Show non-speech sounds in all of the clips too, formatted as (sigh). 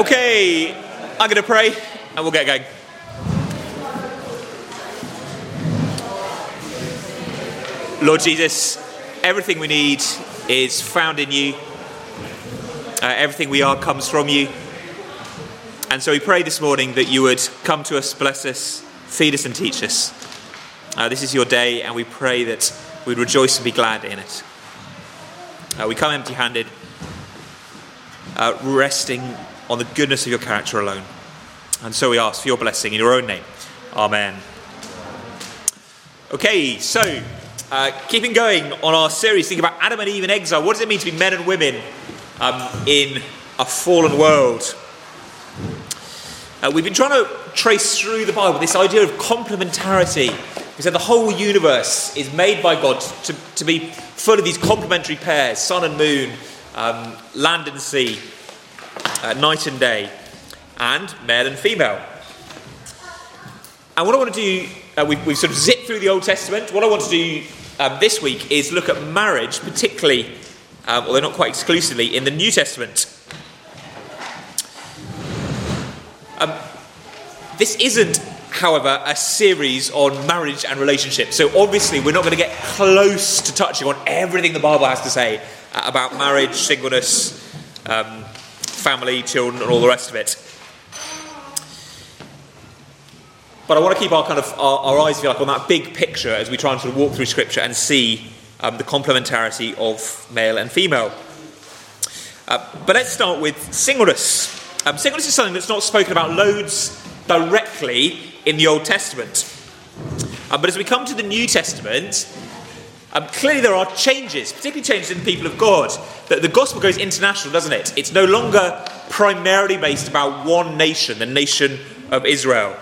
Okay, I'm going to pray and we'll get going. Lord Jesus, everything we need is found in you. Uh, everything we are comes from you. And so we pray this morning that you would come to us, bless us, feed us, and teach us. Uh, this is your day, and we pray that we'd rejoice and be glad in it. Uh, we come empty handed, uh, resting on the goodness of your character alone. And so we ask for your blessing in your own name. Amen. Okay, so uh, keeping going on our series, thinking about Adam and Eve in exile. What does it mean to be men and women um, in a fallen world? Uh, we've been trying to trace through the Bible this idea of complementarity. We said the whole universe is made by God to, to be full of these complementary pairs sun and moon, um, land and sea, uh, night and day, and male and female. And what I want to do, uh, we've, we've, sort of zipped through the Old Testament. What I want to do um, this week is look at marriage, particularly, um, although not quite exclusively, in the New Testament. Um, this isn't, however, a series on marriage and relationships. So obviously, we're not going to get close to touching on everything the Bible has to say uh, about marriage, singleness, um, family, children, and all the rest of it. But I want to keep our kind of our, our eyes, if you like, on that big picture as we try and sort of walk through Scripture and see um, the complementarity of male and female. Uh, but let's start with singleness. Um, singleness is something that's not spoken about loads directly in the Old Testament. Um, but as we come to the New Testament, um, clearly there are changes, particularly changes in the people of God. That the gospel goes international, doesn't it? It's no longer primarily based about one nation, the nation of Israel.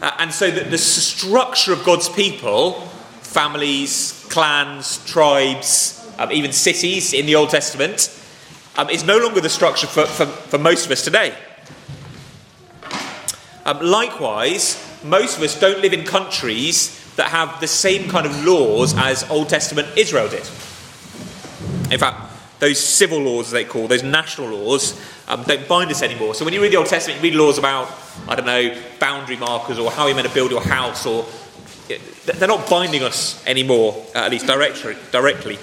Uh, and so the, the structure of God's people, families, clans, tribes, um, even cities in the Old Testament, um, is no longer the structure for, for, for most of us today. Um, likewise, most of us don't live in countries that have the same kind of laws as Old Testament Israel did. In fact, those civil laws, as they call those national laws, um, don't bind us anymore. So when you read the Old Testament, you read laws about, I don't know, boundary markers or how you're meant to build your house, or they're not binding us anymore, uh, at least directly. directly.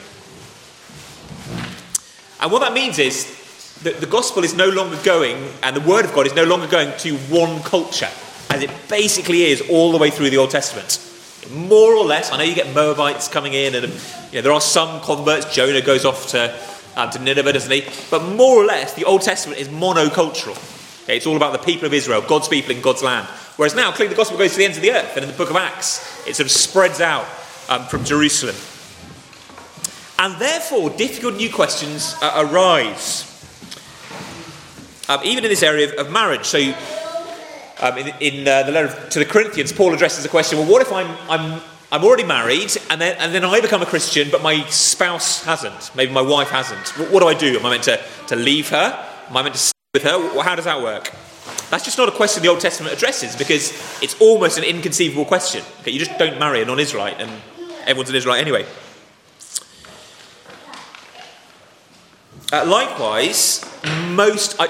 And what that means is that the gospel is no longer going, and the word of God is no longer going to one culture, as it basically is all the way through the Old Testament. More or less, I know you get Moabites coming in, and you know, there are some converts. Jonah goes off to um, to Nineveh, doesn't he? But more or less, the Old Testament is monocultural. Okay, it's all about the people of Israel, God's people in God's land. Whereas now, clearly, the gospel goes to the ends of the earth, and in the book of Acts, it sort of spreads out um, from Jerusalem. And therefore, difficult new questions uh, arise, um, even in this area of, of marriage. So, um, in, in uh, the letter to the Corinthians, Paul addresses the question well, what if I'm, I'm I'm already married, and then, and then I become a Christian, but my spouse hasn't. Maybe my wife hasn't. What, what do I do? Am I meant to, to leave her? Am I meant to stay with her? How does that work? That's just not a question the Old Testament addresses because it's almost an inconceivable question. Okay, you just don't marry a non Israelite, and everyone's an Israelite anyway. Uh, likewise, most. I,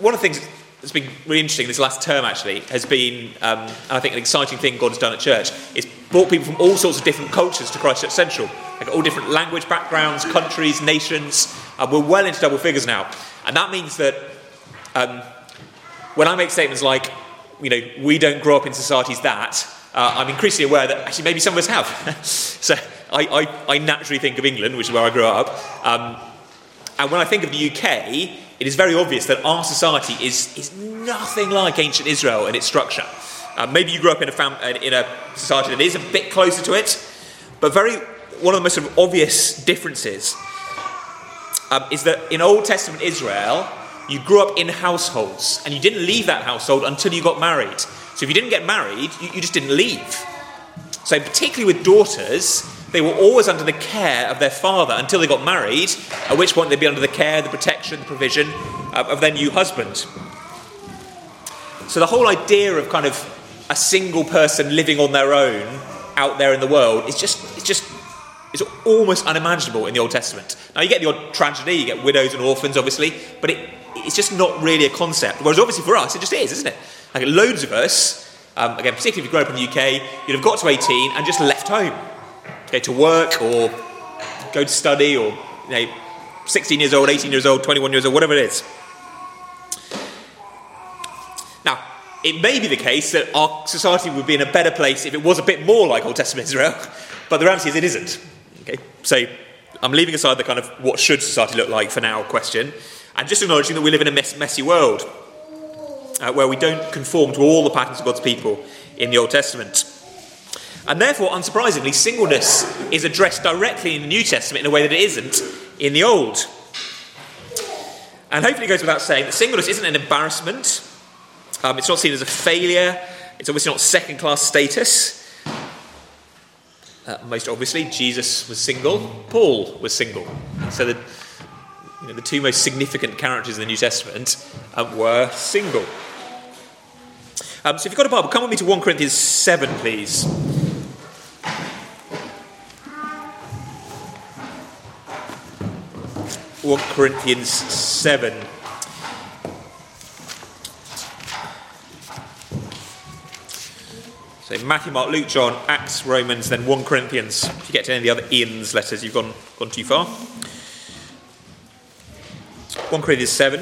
one of the things that's been really interesting this last term actually has been, um, and I think an exciting thing God has done at church, is brought people from all sorts of different cultures to Christchurch Central. They've all different language backgrounds, countries, nations. We're well into double figures now. And that means that um, when I make statements like, you know, we don't grow up in societies that, uh, I'm increasingly aware that actually maybe some of us have. (laughs) so I, I, I, naturally think of England, which is where I grew up. Um, and when I think of the UK, it is very obvious that our society is, is nothing like ancient Israel in its structure. Uh, maybe you grew up in a, fam- in a society that is a bit closer to it, but very one of the most sort of obvious differences um, is that in Old Testament Israel, you grew up in households and you didn't leave that household until you got married. So if you didn't get married, you, you just didn't leave. So, particularly with daughters, they were always under the care of their father until they got married, at which point they'd be under the care, the protection, the provision of their new husband. So the whole idea of kind of a single person living on their own out there in the world is just, it's just is almost unimaginable in the Old Testament. Now, you get the odd tragedy, you get widows and orphans, obviously, but it, it's just not really a concept. Whereas, obviously, for us, it just is, isn't it? Like, loads of us, um, again, particularly if you grow up in the UK, you'd have got to 18 and just left home. Okay, to work or go to study or, you know, 16 years old, 18 years old, 21 years old, whatever it is. Now, it may be the case that our society would be in a better place if it was a bit more like Old Testament Israel, (laughs) but the reality is it isn't. Okay, so I'm leaving aside the kind of what should society look like for now question, and just acknowledging that we live in a mess, messy world uh, where we don't conform to all the patterns of God's people in the Old Testament. And therefore, unsurprisingly, singleness is addressed directly in the New Testament in a way that it isn't in the Old. And hopefully, it goes without saying that singleness isn't an embarrassment, um, it's not seen as a failure, it's obviously not second class status. Uh, most obviously, Jesus was single, Paul was single. So the, you know, the two most significant characters in the New Testament uh, were single. Um, so if you've got a Bible, come with me to 1 Corinthians 7, please. One Corinthians 7. So Matthew, Mark, Luke, John, Acts, Romans, then 1 Corinthians. If you get to any of the other Ian's letters, you've gone, gone too far. 1 Corinthians 7.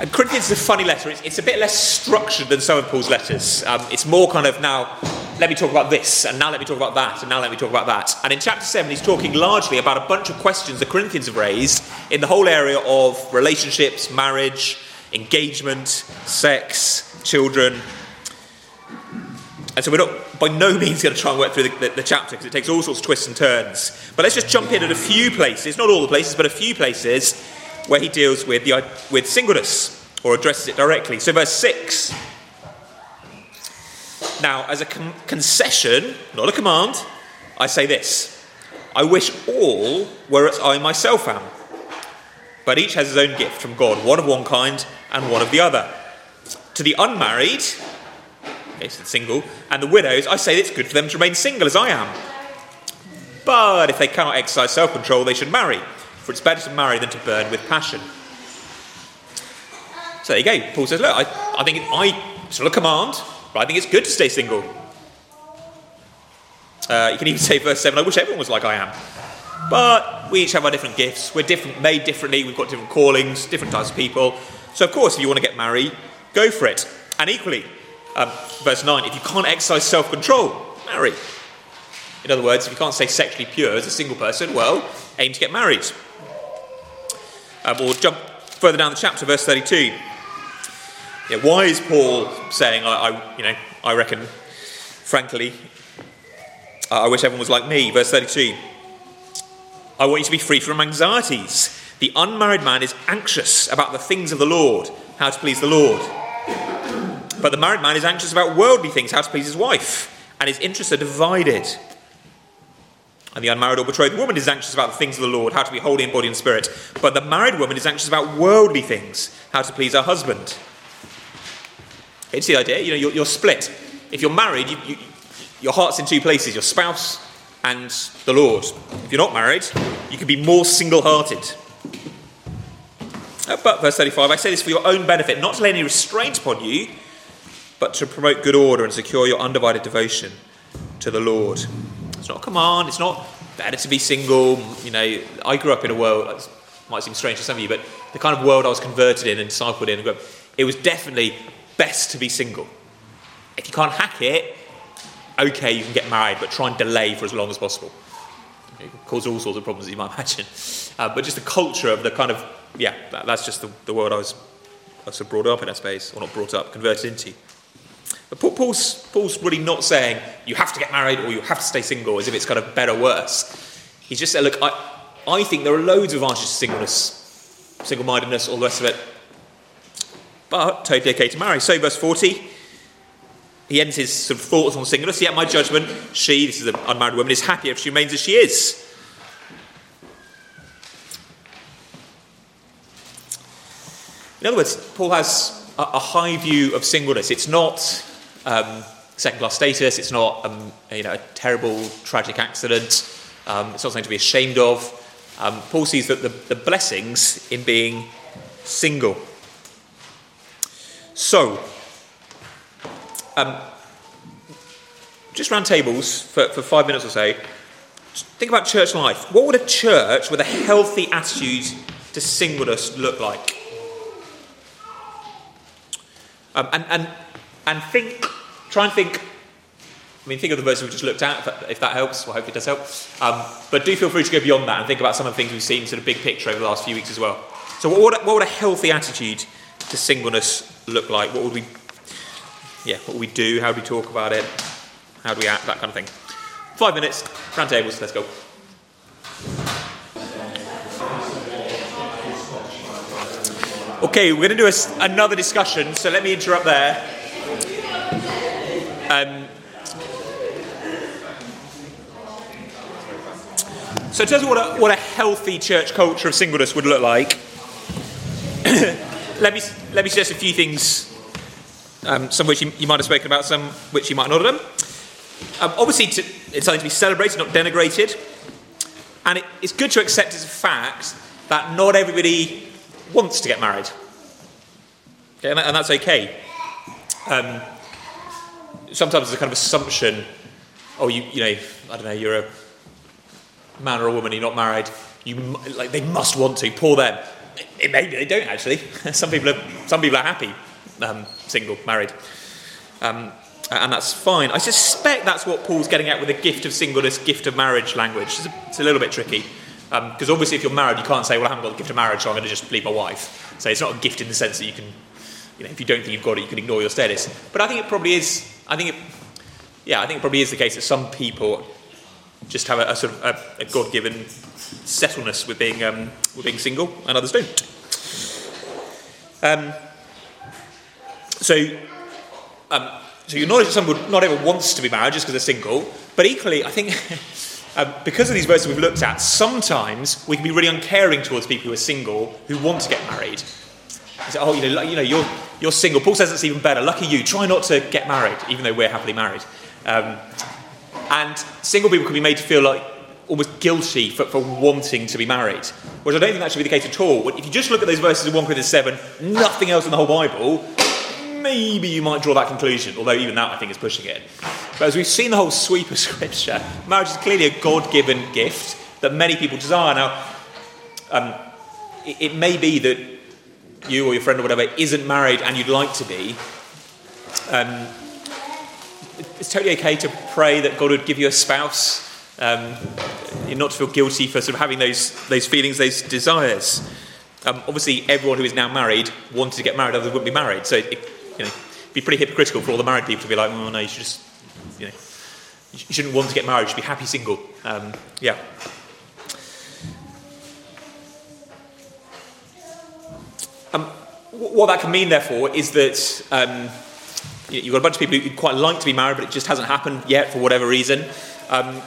And Corinthians is a funny letter. It's, it's, a bit less structured than some of Paul's letters. Um, it's more kind of now, let me talk about this, and now let me talk about that, and now let me talk about that. And in chapter 7, he's talking largely about a bunch of questions the Corinthians have raised in the whole area of relationships, marriage, engagement, sex, children, and so we're not by no means going to try and work through the, the, the chapter because it takes all sorts of twists and turns. But let's just jump in at a few places, not all the places, but a few places where he deals with, the, with singleness or addresses it directly. So, verse 6. Now, as a con- concession, not a command, I say this I wish all were as I myself am. But each has his own gift from God, one of one kind and one of the other. To the unmarried, okay, so single, and the widows, I say it's good for them to remain single as I am. But if they cannot exercise self control, they should marry, for it's better to marry than to burn with passion. So there you go. Paul says, Look, I, I think I, it's not a command, but I think it's good to stay single. Uh, you can even say, verse 7, I wish everyone was like I am. But we each have our different gifts. We're different, made differently. We've got different callings, different types of people. So, of course, if you want to get married, go for it. And equally, um, verse 9, if you can't exercise self control, marry. In other words, if you can't stay sexually pure as a single person, well, aim to get married. Um, or jump further down the chapter, verse 32. Yeah, why is Paul saying, I, I, you know, I reckon, frankly, I wish everyone was like me? Verse 32. I want you to be free from anxieties. The unmarried man is anxious about the things of the Lord, how to please the Lord. But the married man is anxious about worldly things, how to please his wife, and his interests are divided. And the unmarried or betrothed woman is anxious about the things of the Lord, how to be holy in body and spirit. But the married woman is anxious about worldly things, how to please her husband. It's the idea, you know, you're, you're split. If you're married, you, you, your heart's in two places your spouse and the Lord. If you're not married, you can be more single hearted. Uh, but, verse 35, I say this for your own benefit, not to lay any restraint upon you but to promote good order and secure your undivided devotion to the Lord. It's not a command, it's not better to be single. You know, I grew up in a world, that might seem strange to some of you, but the kind of world I was converted in and discipled in, it was definitely best to be single. If you can't hack it, okay, you can get married, but try and delay for as long as possible. It can cause all sorts of problems, you might (laughs) imagine. Uh, but just the culture of the kind of, yeah, that, that's just the, the world I was, I was brought up in, I suppose, or not brought up, converted into. But Paul's, Paul's really not saying you have to get married or you have to stay single as if it's kind of better or worse. He's just saying, look, I, I think there are loads of advantages to singleness, single mindedness, all the rest of it. But totally okay to marry. So, verse 40, he ends his sort of thoughts on singleness. Yet, my judgment, she, this is an unmarried woman, is happier if she remains as she is. In other words, Paul has a, a high view of singleness. It's not um, second class status, it's not um, you know, a terrible, tragic accident, um, it's not something to be ashamed of. Um, Paul sees that the, the blessings in being single. So, um, just round tables for, for five minutes or so. Think about church life. What would a church with a healthy attitude to singleness look like? Um, and, and, and think, try and think, I mean, think of the verse we just looked at, if that, if that helps. Well, I hope it does help. Um, but do feel free to go beyond that and think about some of the things we've seen, sort of big picture over the last few weeks as well. So, what would, what would a healthy attitude to singleness look like? What would we, yeah, what would we do? How do we talk about it? How do we act? That kind of thing. Five minutes, round tables, let's go. Okay, we're going to do a, another discussion, so let me interrupt there. Um, so, terms of what a, what a healthy church culture of singleness would look like, (clears throat) let, me, let me suggest a few things, um, some which you, you, might have spoken about, some which you might not have done. Um, obviously, to, it's something to be celebrated, not denigrated. And it, it's good to accept as a fact that not everybody wants to get married. Okay, and, and that's okay. Um, sometimes there's a kind of assumption, oh, you, you know, I don't know, you're a man or a woman, you're not married, you like they must want to. Poor them. It, maybe they don't actually. (laughs) some people are some people are happy, um, single, married, um, and that's fine. I suspect that's what Paul's getting at with the gift of singleness, gift of marriage language. It's a, it's a little bit tricky. Because um, obviously, if you're married, you can't say, "Well, I haven't got the gift of marriage, so I'm going to just leave my wife." So it's not a gift in the sense that you can, you know, if you don't think you've got it, you can ignore your status. But I think it probably is. I think it, yeah, I think it probably is the case that some people just have a, a sort of a, a God-given settledness with being um, with being single, and others don't. Um, so, um, so you acknowledge that someone not everyone wants to be married just because they're single, but equally, I think. (laughs) Um, because of these verses we've looked at, sometimes we can be really uncaring towards people who are single who want to get married. Say, oh, you know, you know, you're, you're single. Paul says it's even better. Lucky you. Try not to get married, even though we're happily married. Um, and single people can be made to feel like almost guilty for, for wanting to be married. Whereas I don't think that should be the case at all. If you just look at those verses in 1 Corinthians 7, nothing else in the whole Bible, maybe you might draw that conclusion, although even that I think is pushing it. But as we've seen the whole sweep of (laughs) Scripture, marriage is clearly a God given gift that many people desire. Now, um, it, it, may be that you or your friend or whatever isn't married and you'd like to be. Um, it's totally okay to pray that God would give you a spouse. Um, not to feel guilty for sort of having those, those feelings, those desires. Um, obviously, everyone who is now married wanted to get married, otherwise wouldn't be married. So, it, you know, it'd be pretty hypocritical for all the married people to be like, oh no, you should just you know, you shouldn't want to get married, you should be happy single. Um, yeah. Um, what that can mean, therefore, is that um, you've got a bunch of people who quite like to be married, but it just hasn't happened yet for whatever reason. Um,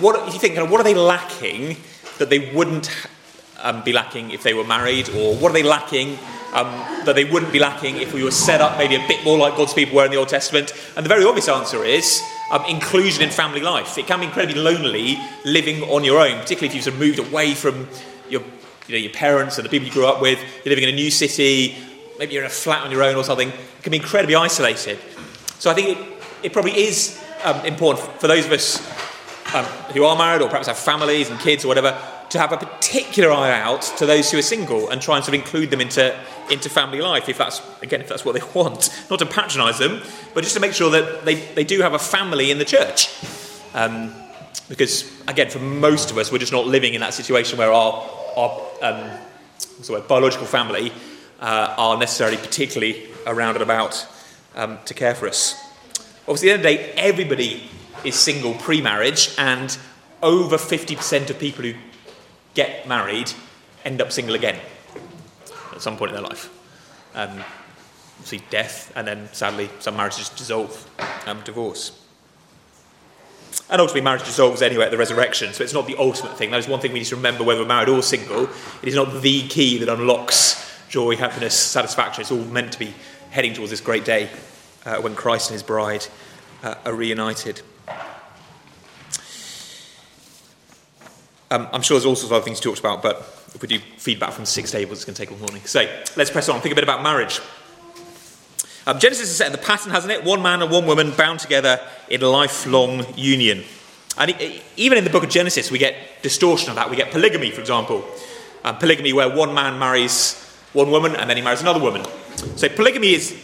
what if you think, what are they lacking that they wouldn't um, be lacking if they were married, or what are they lacking um, that they wouldn't be lacking if we were set up maybe a bit more like God's people were in the Old Testament? And the very obvious answer is um, inclusion in family life. It can be incredibly lonely living on your own, particularly if you've sort of moved away from your, you know, your parents and the people you grew up with. You're living in a new city, maybe you're in a flat on your own or something. It can be incredibly isolated. So I think it, it probably is um, important for those of us um, who are married or perhaps have families and kids or whatever to have a particular eye out to those who are single and try and sort of include them into, into family life, if that's, again, if that's what they (laughs) want. Not to patronise them, but just to make sure that they, they do have a family in the church. Um, because, again, for most of us, we're just not living in that situation where our, our um, word, biological family uh, are necessarily particularly around and about um, to care for us. Obviously, at the end of the day, everybody is single pre marriage, and over 50% of people who get married, end up single again at some point in their life. Um, see death, and then sadly, some marriages dissolve, um, divorce. And ultimately, marriage dissolves anyway at the resurrection, so it's not the ultimate thing. That is one thing we need to remember whether we're married or single. It is not the key that unlocks joy, happiness, satisfaction. It's all meant to be heading towards this great day uh, when Christ and his bride uh, are reunited. Um, I'm sure there's all sorts of other things to talk about, but if we do feedback from six tables, it's going to take all morning. So let's press on. Think a bit about marriage. Um, Genesis is set in the pattern, hasn't it? One man and one woman bound together in lifelong union. And even in the book of Genesis, we get distortion of that. We get polygamy, for example. Um, polygamy where one man marries one woman and then he marries another woman. So polygamy is,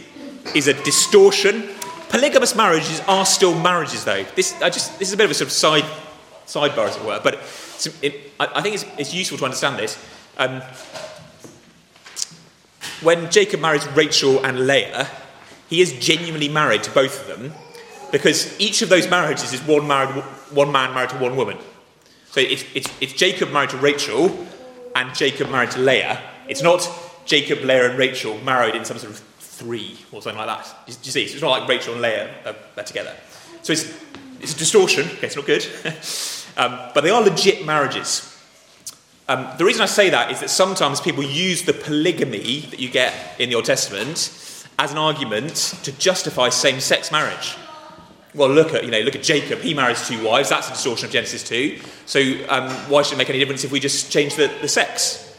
is a distortion. Polygamous marriages are still marriages, though. This, I just, this is a bit of a sort of side, sidebar, as it were. But it, I, I, think it's, it's, useful to understand this. Um, when Jacob marries Rachel and Leah, he is genuinely married to both of them because each of those marriages is one, married, one man married to one woman. So it's, it's, it's Jacob married to Rachel and Jacob married to Leah. It's not Jacob, Leah, and Rachel married in some sort of three or something like that. Do you see? So it's not like Rachel and Leah are, are together. So it's, it's a distortion. Okay, it's not good. (laughs) um, but they are legit marriages. Um, the reason I say that is that sometimes people use the polygamy that you get in the Old Testament as an argument to justify same-sex marriage. Well, look at you know look at Jacob. He marries two wives. That's a distortion of Genesis two. So um, why should it make any difference if we just change the, the sex?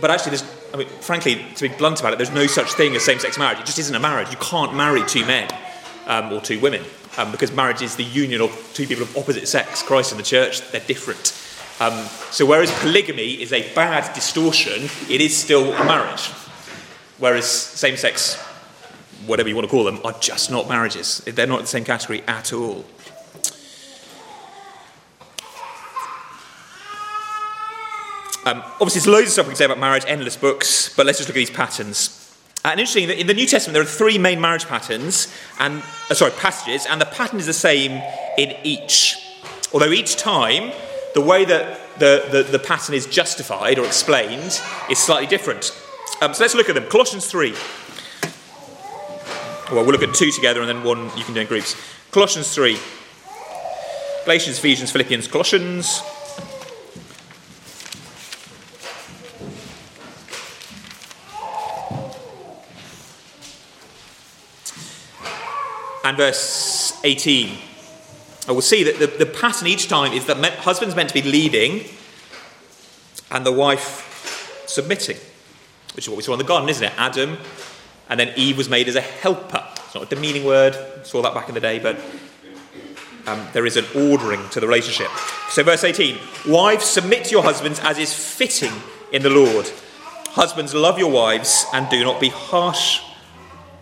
But actually, there's I mean, frankly, to be blunt about it, there's no such thing as same-sex marriage. It just isn't a marriage. You can't marry two men um, or two women um, because marriage is the union of two people of opposite sex. Christ and the church, they're different. Um, so whereas polygamy is a bad distortion, it is still a marriage. Whereas same-sex, whatever you want to call them, are just not marriages. They're not in the same category at all. Um, obviously, there's loads of stuff we can say about marriage, endless books, but let's just look at these patterns. And interesting, in the New Testament, there are three main marriage patterns, and uh, sorry, passages, and the pattern is the same in each. Although each time, the way that the, the, the pattern is justified or explained is slightly different. Um, so let's look at them. Colossians 3. Well, we'll look at two together and then one you can do in groups. Colossians 3. Galatians, Ephesians, Philippians, Colossians. And verse 18. I will see that the, the pattern each time is that me, husband's meant to be leading and the wife submitting, which is what we saw in the garden, isn't it? Adam, and then Eve was made as a helper. It's not a demeaning word, saw that back in the day, but um, there is an ordering to the relationship. So, verse 18 Wives, submit to your husbands as is fitting in the Lord. Husbands, love your wives and do not be harsh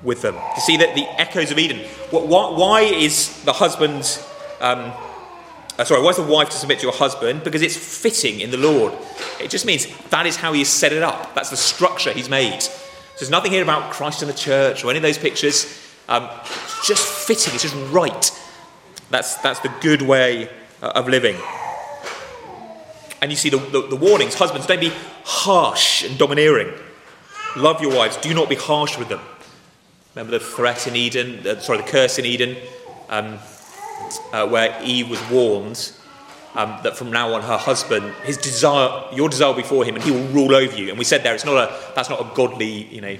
with them. To see that the echoes of Eden. Why is the husband, um, uh, sorry, why is the wife to submit to your husband? Because it's fitting in the Lord. It just means that is how he has set it up. That's the structure he's made. So there's nothing here about Christ in the church or any of those pictures. Um, it's just fitting. It's just right. That's that's the good way uh, of living. And you see the, the, the warnings. Husbands, don't be harsh and domineering. Love your wives. Do not be harsh with them. Remember the threat in Eden, sorry, the curse in Eden, um, uh, where Eve was warned um, that from now on her husband, his desire, your desire before him, and he will rule over you. And we said there, it's not a, that's not a godly, you know,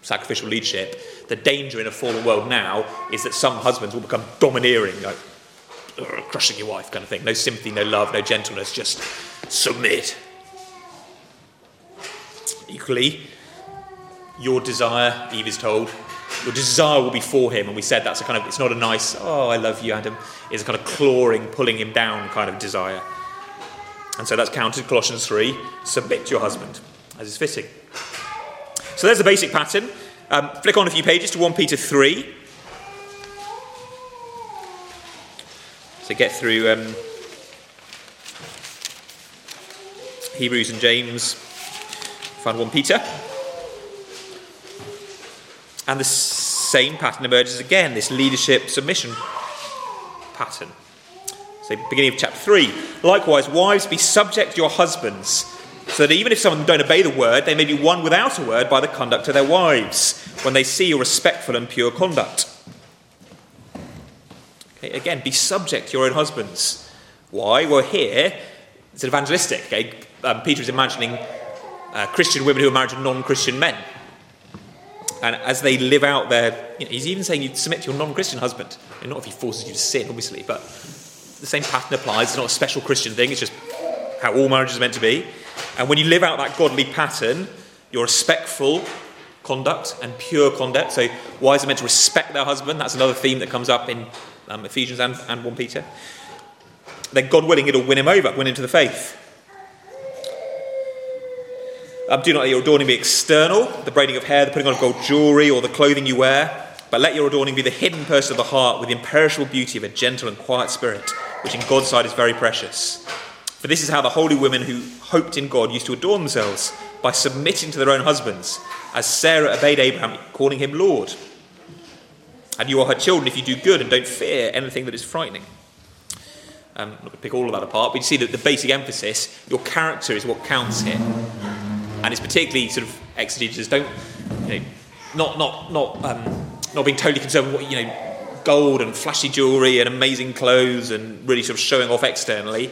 sacrificial leadership. The danger in a fallen world now is that some husbands will become domineering, like crushing your wife, kind of thing. No sympathy, no love, no gentleness, just submit. Equally, your desire, Eve is told, your desire will be for him. And we said that's a kind of, it's not a nice, oh, I love you, Adam. It's a kind of clawing, pulling him down kind of desire. And so that's counted, Colossians 3 submit to your husband, as is fitting. So there's the basic pattern. Um, flick on a few pages to 1 Peter 3. So get through um, Hebrews and James. Find 1 Peter. And the same pattern emerges again, this leadership submission pattern. So, beginning of chapter 3. Likewise, wives, be subject to your husbands, so that even if some of them don't obey the word, they may be won without a word by the conduct of their wives, when they see your respectful and pure conduct. Okay, again, be subject to your own husbands. Why? Well, here, it's evangelistic. Okay? Um, Peter is imagining uh, Christian women who are married to non Christian men. And as they live out their, you know, he's even saying you submit to your non Christian husband. And not if he forces you to sin, obviously, but the same pattern applies. It's not a special Christian thing, it's just how all marriages are meant to be. And when you live out that godly pattern, you're respectful conduct and pure conduct. So, wives are meant to respect their husband. That's another theme that comes up in um, Ephesians and, and 1 Peter. Then, God willing, it'll win him over, win him to the faith. Um, do not let your adorning be external, the braiding of hair, the putting on of gold jewellery, or the clothing you wear, but let your adorning be the hidden person of the heart with the imperishable beauty of a gentle and quiet spirit, which in God's sight is very precious. For this is how the holy women who hoped in God used to adorn themselves by submitting to their own husbands, as Sarah obeyed Abraham, calling him Lord. And you are her children if you do good and don't fear anything that is frightening. Um, I'm not going to pick all of that apart, but you see that the basic emphasis, your character is what counts here. And it's particularly sort of exegesis, don't, you know, not, not, not, um, not being totally concerned with what, you know, gold and flashy jewellery and amazing clothes and really sort of showing off externally,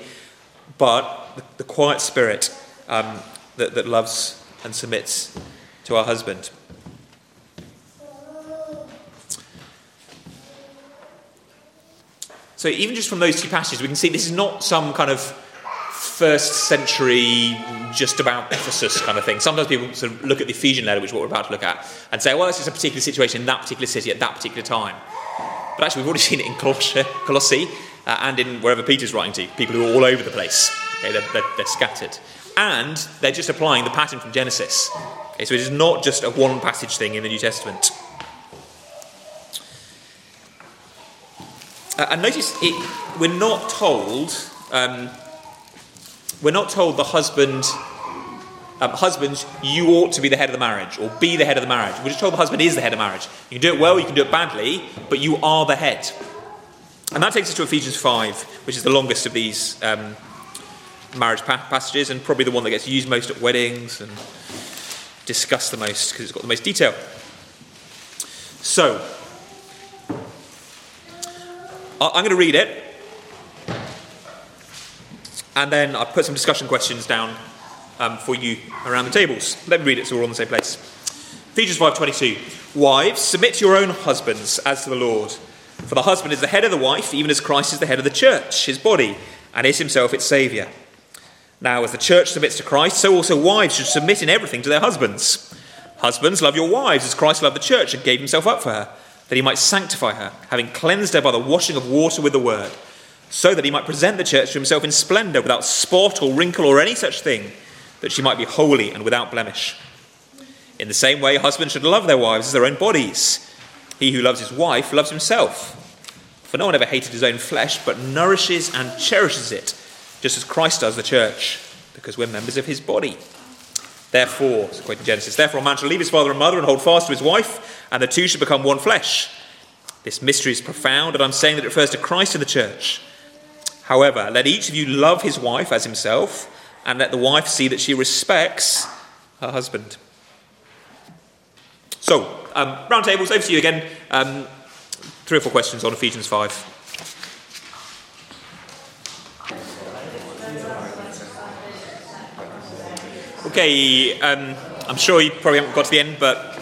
but the, the quiet spirit um, that, that loves and submits to our husband. So, even just from those two passages, we can see this is not some kind of first century, just about Ephesus kind of thing. Sometimes people sort of look at the Ephesian letter, which is what we're about to look at, and say, well, this is a particular situation in that particular city at that particular time. But actually, we've already seen it in Colossae uh, and in wherever Peter's writing to, people who are all over the place. Okay, they're, they're, they're scattered and they're just applying the pattern from Genesis. Okay, so it is not just a one passage thing in the New Testament. Uh, and notice it, we're not told um, we're not told the husband um, husbands you ought to be the head of the marriage or be the head of the marriage. We're just told the husband is the head of marriage. You can do it well, you can do it badly, but you are the head. And that takes us to Ephesians 5, which is the longest of these um, marriage passages and probably the one that gets used most at weddings and discussed the most because it's got the most detail. So, I'm going to read it and then I'll put some discussion questions down um, for you around the tables. Let me read it so we're all in the same place. Ephesians 5.22 Wives, submit to your own husbands as to the Lord. For the husband is the head of the wife, even as Christ is the head of the church, his body, and is himself its Saviour. Now, as the church submits to Christ, so also wives should submit in everything to their husbands. Husbands, love your wives as Christ loved the church and gave himself up for her, that he might sanctify her, having cleansed her by the washing of water with the word, so that he might present the church to himself in splendour, without spot or wrinkle or any such thing, that she might be holy and without blemish. In the same way, husbands should love their wives as their own bodies. He who loves his wife loves himself. For no one ever hated his own flesh, but nourishes and cherishes it just as Christ does the church, because we're members of his body. Therefore, quoting Genesis, therefore a man shall leave his father and mother and hold fast to his wife, and the two shall become one flesh. This mystery is profound, and I'm saying that it refers to Christ and the church. However, let each of you love his wife as himself, and let the wife see that she respects her husband. So, um, round tables, over to you again. Um, three or four questions on Ephesians 5. Okay, um, I'm sure you probably haven't got to the end, but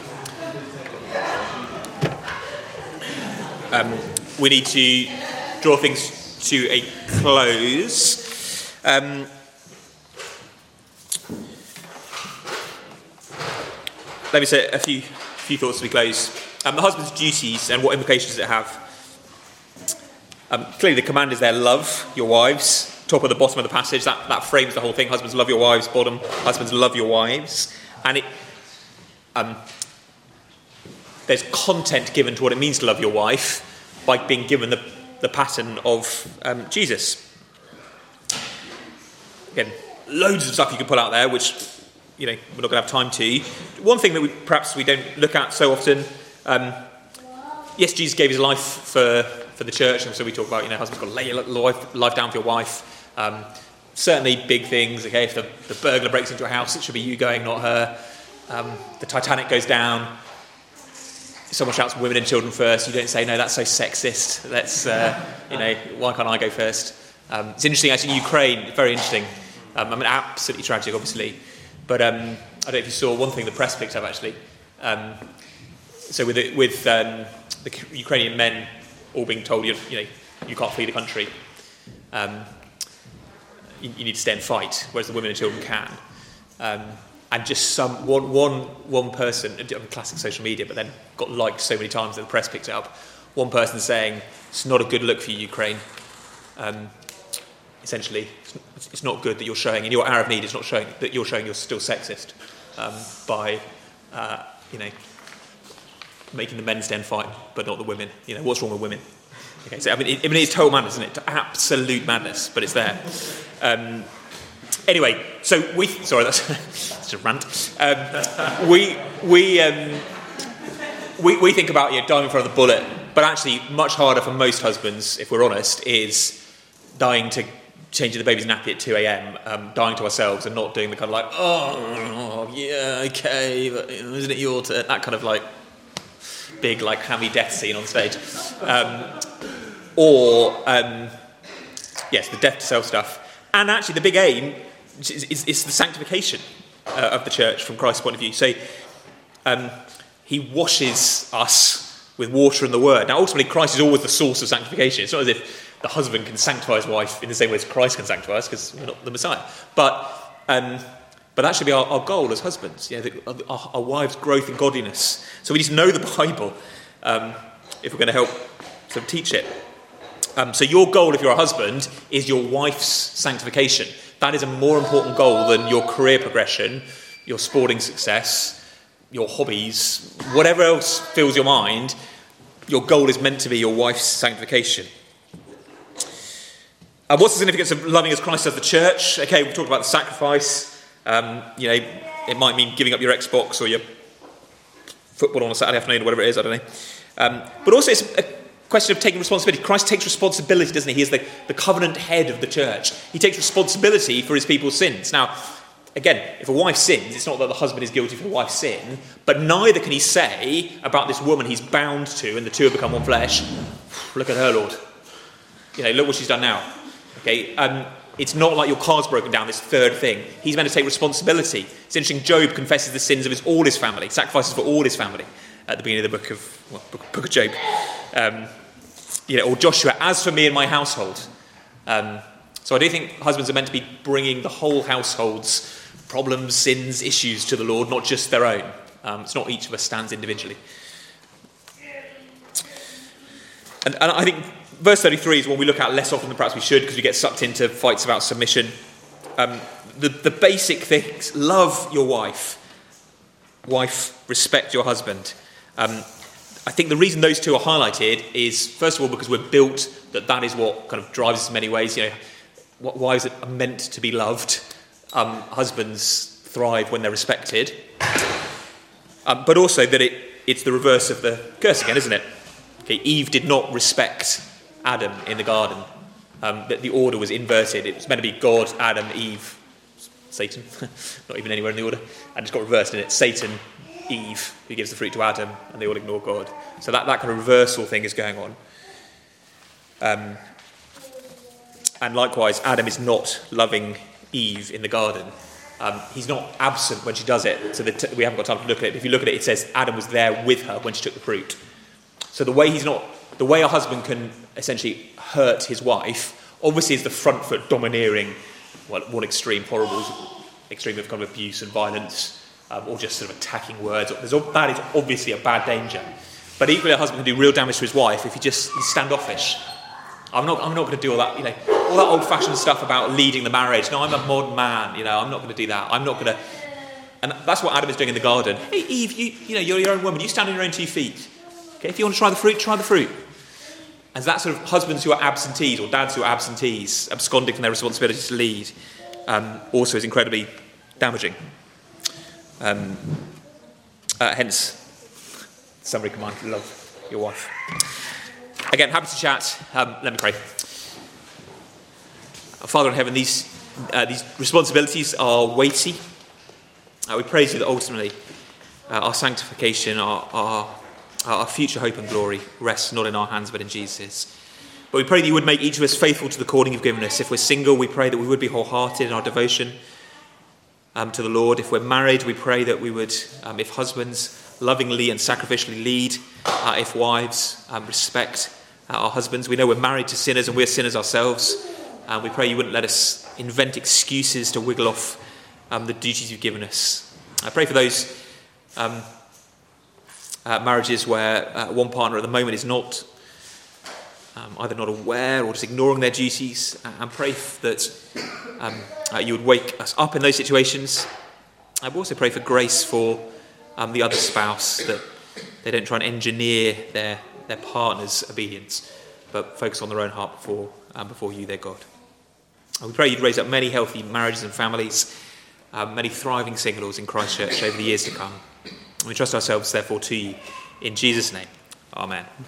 um, we need to draw things to a close. Um, let me say a few, few thoughts to close. Um, the husband's duties and what implications it have? Um, clearly, the command is there love your wives top of the bottom of the passage. That, that frames the whole thing. Husbands, love your wives. Bottom, husbands, love your wives. And it, um, there's content given to what it means to love your wife by being given the, the pattern of um, Jesus. Again, loads of stuff you can pull out there, which you know we're not going to have time to. One thing that we perhaps we don't look at so often. Um, yes, Jesus gave his life for, for the church, and so we talk about you know husbands got to lay your life, life down for your wife. Um, certainly big things. Okay, if the, the, burglar breaks into a house, it should be you going, not her. Um, the Titanic goes down. Someone shouts women and children first. You don't say, no, that's so sexist. Let's, uh, you know, why can't I go first? Um, it's interesting, actually, in Ukraine, very interesting. Um, I mean, absolutely tragic, obviously. But um, I don't know if you saw one thing the press picked up, actually. Um, so with, the, with um, the Ukrainian men all being told, you know, you can't flee the country, um, you, you, need to stay and fight, whereas the women and children can. And just some one, one, one person, on classic social media, but then got liked so many times that the press picked it up. One person saying, It's not a good look for you, Ukraine. Um, essentially, it's not good that you're showing, in your Arab need, it's not showing that you're showing you're still sexist um, by, uh, you know, making the men stand fight, but not the women. You know, what's wrong with women? Okay, so I mean, it, I mean, it's total madness, isn't it? Absolute madness, but it's there. Um, anyway, so we sorry, that's, (laughs) that's a rant. Um, we we, um, we we think about know, dying in front of the bullet, but actually, much harder for most husbands, if we're honest, is dying to changing the baby's nappy at 2 a.m., um, dying to ourselves and not doing the kind of like, oh, yeah, okay, but isn't it your turn? That kind of like big, like, hammy death scene on stage. Um, or, um, yes, the death to self stuff. And actually, the big aim is the sanctification uh, of the church from Christ's point of view. So, um, he washes us with water and the word. Now, ultimately, Christ is always the source of sanctification. It's not as if the husband can sanctify his wife in the same way as Christ can sanctify us, because we're not the Messiah. But, um, but that should be our, our goal as husbands, you know, the, our, our, wives' growth in godliness. So we need to know the Bible um, if we're going to help sort of teach it. Um, so your goal, if you're a husband, is your wife's sanctification. That is a more important goal than your career progression, your sporting success, your hobbies, whatever else fills your mind. Your goal is meant to be your wife's sanctification. Uh, what's the significance of loving as Christ does the church? Okay, we've talked about the sacrifice. Um, you know, it might mean giving up your Xbox or your football on a Saturday afternoon or whatever it is, I don't know. Um, but also, it's a question of taking responsibility. Christ takes responsibility, doesn't he? He is the, the covenant head of the church. He takes responsibility for his people's sins. Now, again, if a wife sins, it's not that the husband is guilty for the wife's sin, but neither can he say about this woman he's bound to, and the two have become one flesh, (sighs) look at her, Lord. You know, look what she's done now. Okay, um, it's not like your car's broken down, this third thing. He's meant to take responsibility. It's interesting, Job confesses the sins of his, all his family, sacrifices for all his family at the beginning of the book of, well, book, book, of Job. Um, you know, or Joshua, as for me and my household. Um, so I do think husbands are meant to be bringing the whole household's problems, sins, issues to the Lord, not just their own. Um, it's not each of us stands individually. And, and I think verse 33 is one we look at less often than perhaps we should because we get sucked into fights about submission. Um, the, the basic things love your wife, wife, respect your husband. Um, I think the reason those two are highlighted is, first of all, because we're built that that is what kind of drives us in many ways. You know, wives are meant to be loved. Um, husbands thrive when they're respected. Um, but also that it, it's the reverse of the curse again, isn't it? Okay, Eve did not respect Adam in the garden. Um, that the order was inverted. It was meant to be God, Adam, Eve, Satan, (laughs) not even anywhere in the order, and it's got reversed in it. Satan, Eve, who gives the fruit to Adam, and they all ignore God. So that, that kind of reversal thing is going on. Um, and likewise, Adam is not loving Eve in the garden. Um, he's not absent when she does it. So t- we haven't got time to look at it. If you look at it, it says Adam was there with her when she took the fruit. So the way he's not, the way a husband can essentially hurt his wife, obviously is the front foot domineering, well, one extreme, horrible extreme of kind of abuse and violence, um, or just sort of attacking words. There's, that is obviously a bad danger. But equally, a husband can do real damage to his wife if he just he's standoffish. I'm not, I'm not going to do all that, you know, all that old-fashioned stuff about leading the marriage. No, I'm a modern man, you know, I'm not going to do that. I'm not going to... And that's what Adam is doing in the garden. Hey, Eve, you, you know, you're your own woman. You stand on your own two feet. Okay, if you want to try the fruit, try the fruit. And that sort of husbands who are absentees or dads who are absentees, absconding from their responsibility to lead, um, also is incredibly damaging. Um, uh, hence, summary command love your wife. Again, happy to chat. Um, let me pray. Father in heaven, these, uh, these responsibilities are weighty. Uh, we praise you that ultimately uh, our sanctification, our, our our future hope and glory rests not in our hands but in Jesus. But we pray that you would make each of us faithful to the calling you've given us. If we're single, we pray that we would be wholehearted in our devotion. Um, to the Lord. If we're married, we pray that we would, um, if husbands lovingly and sacrificially lead, uh, if wives um, respect uh, our husbands. We know we're married to sinners and we're sinners ourselves. And we pray you wouldn't let us invent excuses to wiggle off um, the duties you've given us. I pray for those um, uh, marriages where uh, one partner at the moment is not um, either not aware or just ignoring their duties, uh, and pray that um, uh, you would wake us up in those situations. I would also pray for grace for um, the other spouse, that they don't try and engineer their, their partner's obedience, but focus on their own heart before, um, before you, their God. And we pray you'd raise up many healthy marriages and families, um, many thriving singles in Christchurch over the years to come. We trust ourselves, therefore, to you. In Jesus' name, Amen.